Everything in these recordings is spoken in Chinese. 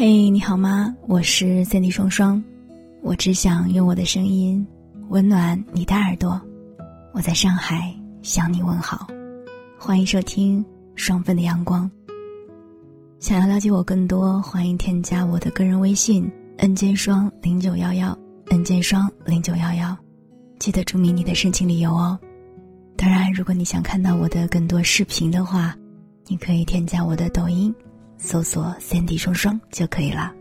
嘿，你好吗？我是三 D 双双，我只想用我的声音温暖你的耳朵。我在上海向你问好，欢迎收听双份的阳光。想要了解我更多，欢迎添加我的个人微信：n 键双零九幺幺，n 键双零九幺幺。记得注明你的申请理由哦。当然，如果你想看到我的更多视频的话，你可以添加我的抖音。搜索“三 D 双双”就可以了。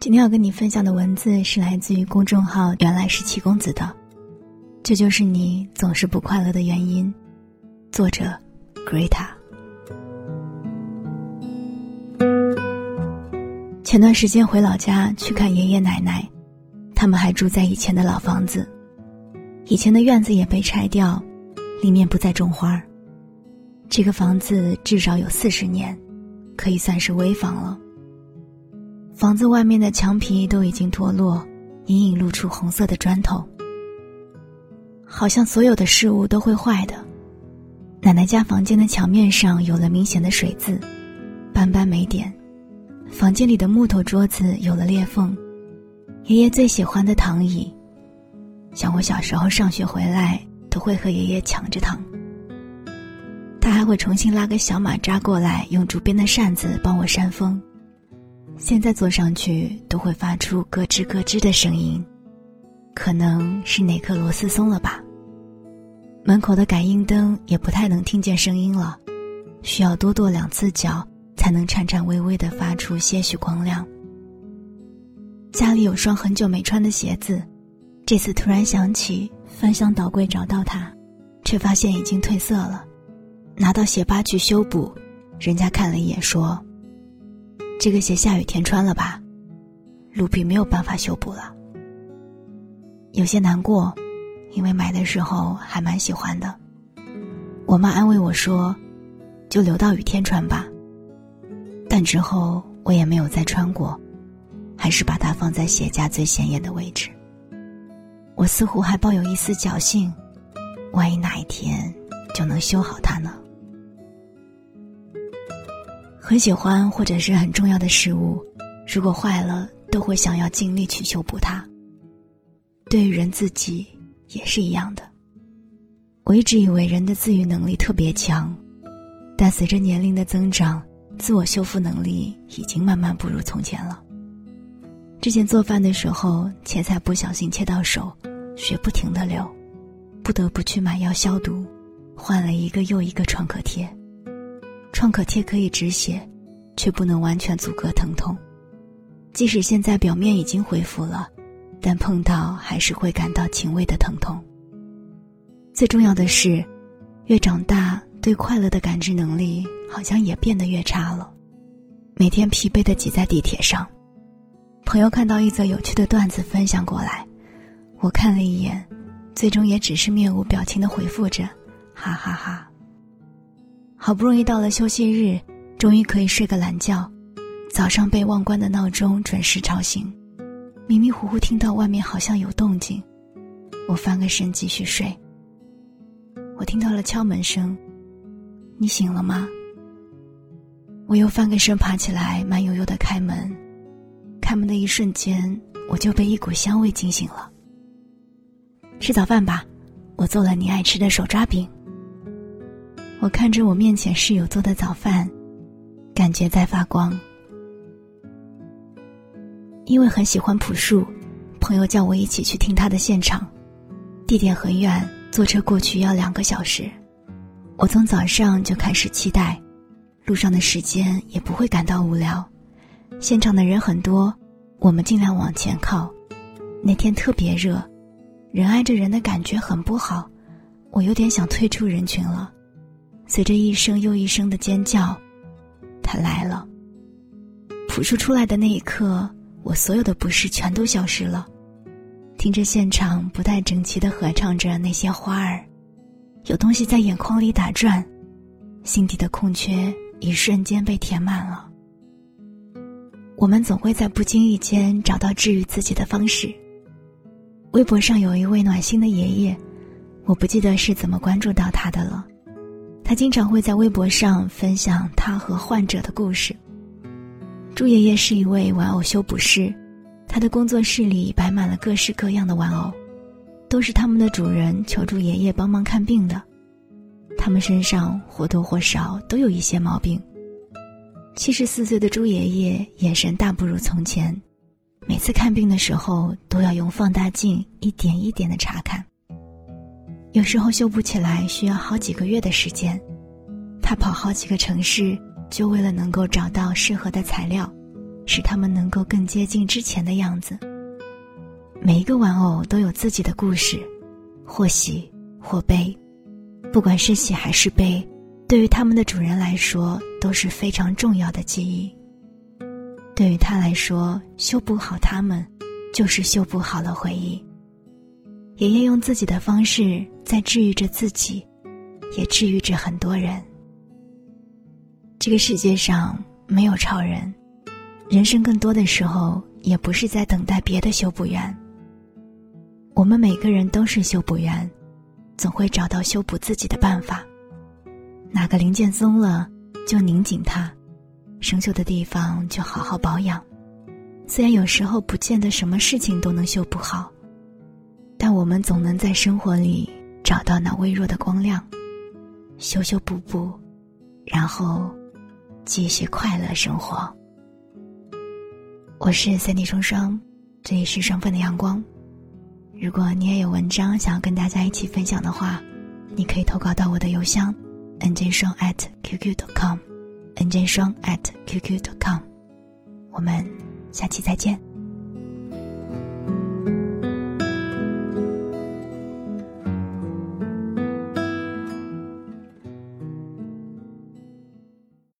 今天要跟你分享的文字是来自于公众号“原来是七公子”的，这就是你总是不快乐的原因。作者：Greta。前段时间回老家去看爷爷奶奶，他们还住在以前的老房子，以前的院子也被拆掉，里面不再种花儿。这个房子至少有四十年，可以算是危房了。房子外面的墙皮都已经脱落，隐隐露出红色的砖头。好像所有的事物都会坏的。奶奶家房间的墙面上有了明显的水渍，斑斑没点。房间里的木头桌子有了裂缝。爷爷最喜欢的躺椅，像我小时候上学回来都会和爷爷抢着躺。他会重新拉个小马扎过来，用竹编的扇子帮我扇风。现在坐上去都会发出咯吱咯吱的声音，可能是哪颗螺丝松了吧。门口的感应灯也不太能听见声音了，需要多跺两次脚才能颤颤巍巍地发出些许光亮。家里有双很久没穿的鞋子，这次突然想起翻箱倒柜找到它，却发现已经褪色了。拿到鞋吧去修补，人家看了一眼说：“这个鞋下雨天穿了吧，卢比没有办法修补了。”有些难过，因为买的时候还蛮喜欢的。我妈安慰我说：“就留到雨天穿吧。”但之后我也没有再穿过，还是把它放在鞋架最显眼的位置。我似乎还抱有一丝侥幸，万一哪一天就能修好它呢？很喜欢或者是很重要的事物，如果坏了，都会想要尽力去修补它。对于人自己也是一样的。我一直以为人的自愈能力特别强，但随着年龄的增长，自我修复能力已经慢慢不如从前了。之前做饭的时候，切菜不小心切到手，血不停的流，不得不去买药消毒，换了一个又一个创可贴。创可贴可以止血，却不能完全阻隔疼痛。即使现在表面已经恢复了，但碰到还是会感到轻微的疼痛。最重要的是，越长大，对快乐的感知能力好像也变得越差了。每天疲惫的挤在地铁上，朋友看到一则有趣的段子分享过来，我看了一眼，最终也只是面无表情的回复着：“哈哈哈。”好不容易到了休息日，终于可以睡个懒觉。早上被忘关的闹钟准时吵醒，迷迷糊糊听到外面好像有动静，我翻个身继续睡。我听到了敲门声，你醒了吗？我又翻个身爬起来，慢悠悠的开门。开门的一瞬间，我就被一股香味惊醒了。吃早饭吧，我做了你爱吃的手抓饼。我看着我面前室友做的早饭，感觉在发光。因为很喜欢朴树，朋友叫我一起去听他的现场，地点很远，坐车过去要两个小时。我从早上就开始期待，路上的时间也不会感到无聊。现场的人很多，我们尽量往前靠。那天特别热，人挨着人的感觉很不好，我有点想退出人群了。随着一声又一声的尖叫，他来了。朴树出来的那一刻，我所有的不适全都消失了。听着现场不太整齐的合唱着那些花儿，有东西在眼眶里打转，心底的空缺一瞬间被填满了。我们总会在不经意间找到治愈自己的方式。微博上有一位暖心的爷爷，我不记得是怎么关注到他的了。他经常会在微博上分享他和患者的故事，朱爷爷是一位玩偶修补师，他的工作室里摆满了各式各样的玩偶，都是他们的主人求助爷爷帮忙看病的。他们身上或多或少都有一些毛病。七十四岁的朱爷爷眼神大不如从前，每次看病的时候都要用放大镜一点一点的查看。有时候修补起来需要好几个月的时间，他跑好几个城市，就为了能够找到适合的材料，使他们能够更接近之前的样子。每一个玩偶都有自己的故事，或喜或悲，不管是喜还是悲。对于他们的主人来说都是非常重要的记忆。对于他来说，修补好他们，就是修补好了回忆。爷爷用自己的方式在治愈着自己，也治愈着很多人。这个世界上没有超人，人生更多的时候也不是在等待别的修补员。我们每个人都是修补员，总会找到修补自己的办法。哪个零件松了，就拧紧它；生锈的地方就好好保养。虽然有时候不见得什么事情都能修补好，我们总能在生活里找到那微弱的光亮，修修补补，然后继续快乐生活。我是三 D 双双，这里是双份的阳光。如果你也有文章想要跟大家一起分享的话，你可以投稿到我的邮箱。n j 双 at qq.com，n j 双 at qq.com，我们下期再见。